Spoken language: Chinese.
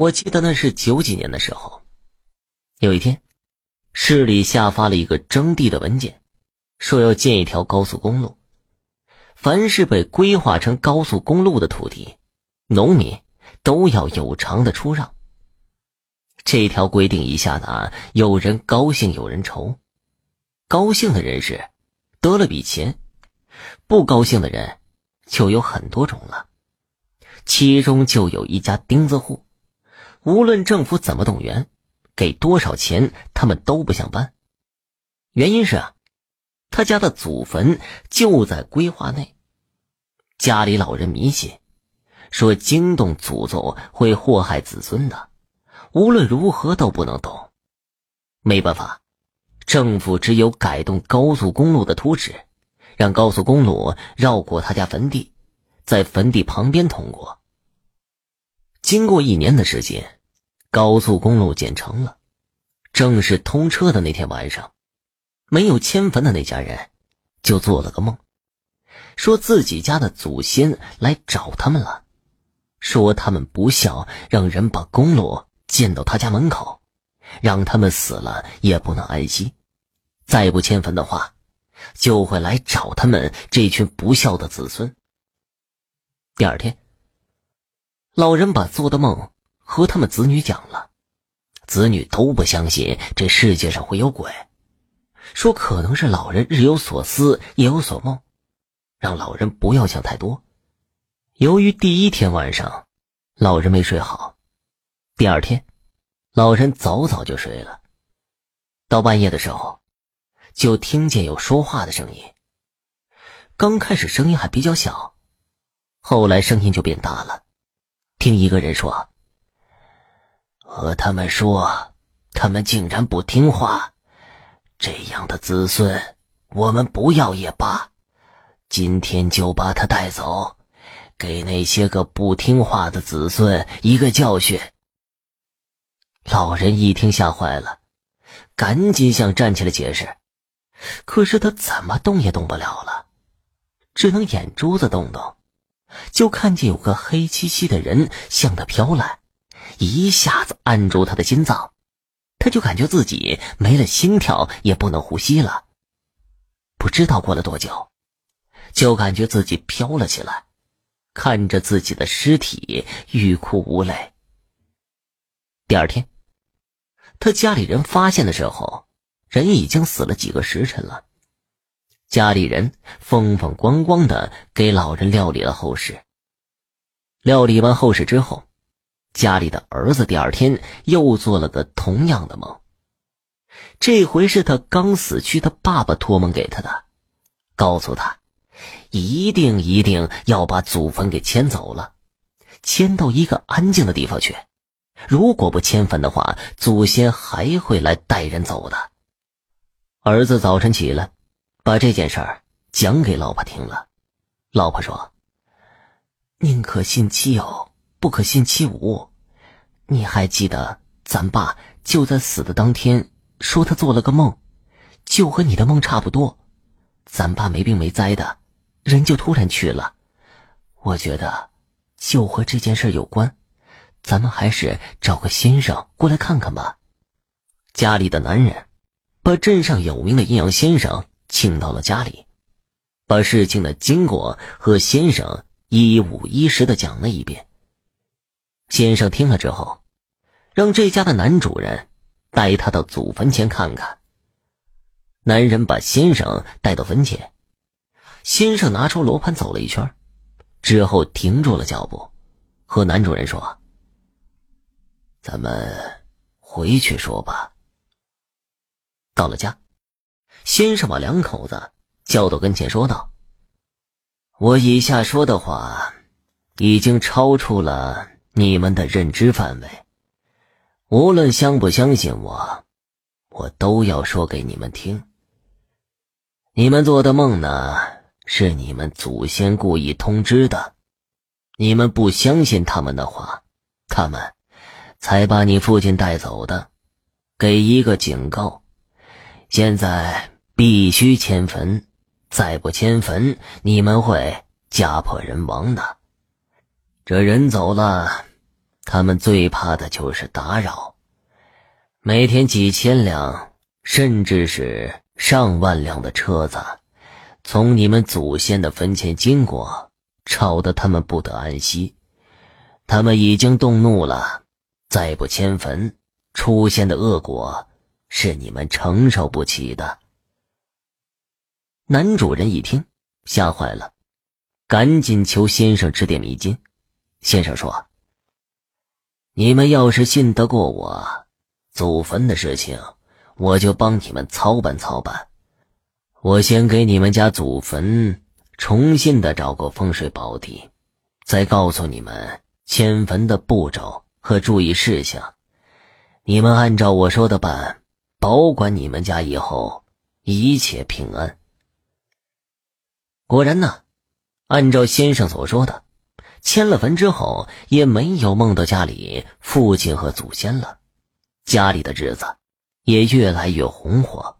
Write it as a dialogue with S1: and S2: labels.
S1: 我记得那是九几年的时候，有一天，市里下发了一个征地的文件，说要建一条高速公路。凡是被规划成高速公路的土地，农民都要有偿的出让。这条规定一下达，有人高兴，有人愁。高兴的人是得了笔钱，不高兴的人就有很多种了。其中就有一家钉子户。无论政府怎么动员，给多少钱，他们都不想搬。原因是啊，他家的祖坟就在规划内，家里老人迷信，说惊动祖宗会祸害子孙的，无论如何都不能动。没办法，政府只有改动高速公路的图纸，让高速公路绕过他家坟地，在坟地旁边通过。经过一年的时间，高速公路建成了。正是通车的那天晚上，没有迁坟的那家人就做了个梦，说自己家的祖先来找他们了，说他们不孝，让人把公路建到他家门口，让他们死了也不能安息。再不迁坟的话，就会来找他们这群不孝的子孙。第二天。老人把做的梦和他们子女讲了，子女都不相信这世界上会有鬼，说可能是老人日有所思夜有所梦，让老人不要想太多。由于第一天晚上老人没睡好，第二天老人早早就睡了。到半夜的时候，就听见有说话的声音。刚开始声音还比较小，后来声音就变大了。听一个人说：“和他们说，他们竟然不听话，这样的子孙我们不要也罢。今天就把他带走，给那些个不听话的子孙一个教训。”老人一听吓坏了，赶紧想站起来解释，可是他怎么动也动不了了，只能眼珠子动动。就看见有个黑漆漆的人向他飘来，一下子按住他的心脏，他就感觉自己没了心跳，也不能呼吸了。不知道过了多久，就感觉自己飘了起来，看着自己的尸体，欲哭无泪。第二天，他家里人发现的时候，人已经死了几个时辰了。家里人风风光光的给老人料理了后事。料理完后事之后，家里的儿子第二天又做了个同样的梦。这回是他刚死去的爸爸托梦给他的，告诉他，一定一定要把祖坟给迁走了，迁到一个安静的地方去。如果不迁坟的话，祖先还会来带人走的。儿子早晨起来。把这件事儿讲给老婆听了，老婆说：“宁可信其有，不可信其无。你还记得咱爸就在死的当天说他做了个梦，就和你的梦差不多。咱爸没病没灾的，人就突然去了。我觉得就和这件事有关，咱们还是找个先生过来看看吧。”家里的男人把镇上有名的阴阳先生。请到了家里，把事情的经过和先生一五一十的讲了一遍。先生听了之后，让这家的男主人带他到祖坟前看看。男人把先生带到坟前，先生拿出罗盘走了一圈，之后停住了脚步，和男主人说：“咱们回去说吧。”到了家。先是把两口子叫到跟前，说道：“我以下说的话，已经超出了你们的认知范围。无论相不相信我，我都要说给你们听。你们做的梦呢，是你们祖先故意通知的。你们不相信他们的话，他们才把你父亲带走的。给一个警告。”现在必须迁坟，再不迁坟，你们会家破人亡的。这人走了，他们最怕的就是打扰。每天几千辆，甚至是上万辆的车子，从你们祖先的坟前经过，吵得他们不得安息。他们已经动怒了，再不迁坟，出现的恶果是你们承受不起的。男主人一听，吓坏了，赶紧求先生指点迷津。先生说：“你们要是信得过我，祖坟的事情，我就帮你们操办操办。我先给你们家祖坟重新的找个风水宝地，再告诉你们迁坟的步骤和注意事项。你们按照我说的办，保管你们家以后一切平安。”果然呢，按照先生所说的，迁了坟之后也没有梦到家里父亲和祖先了，家里的日子也越来越红火。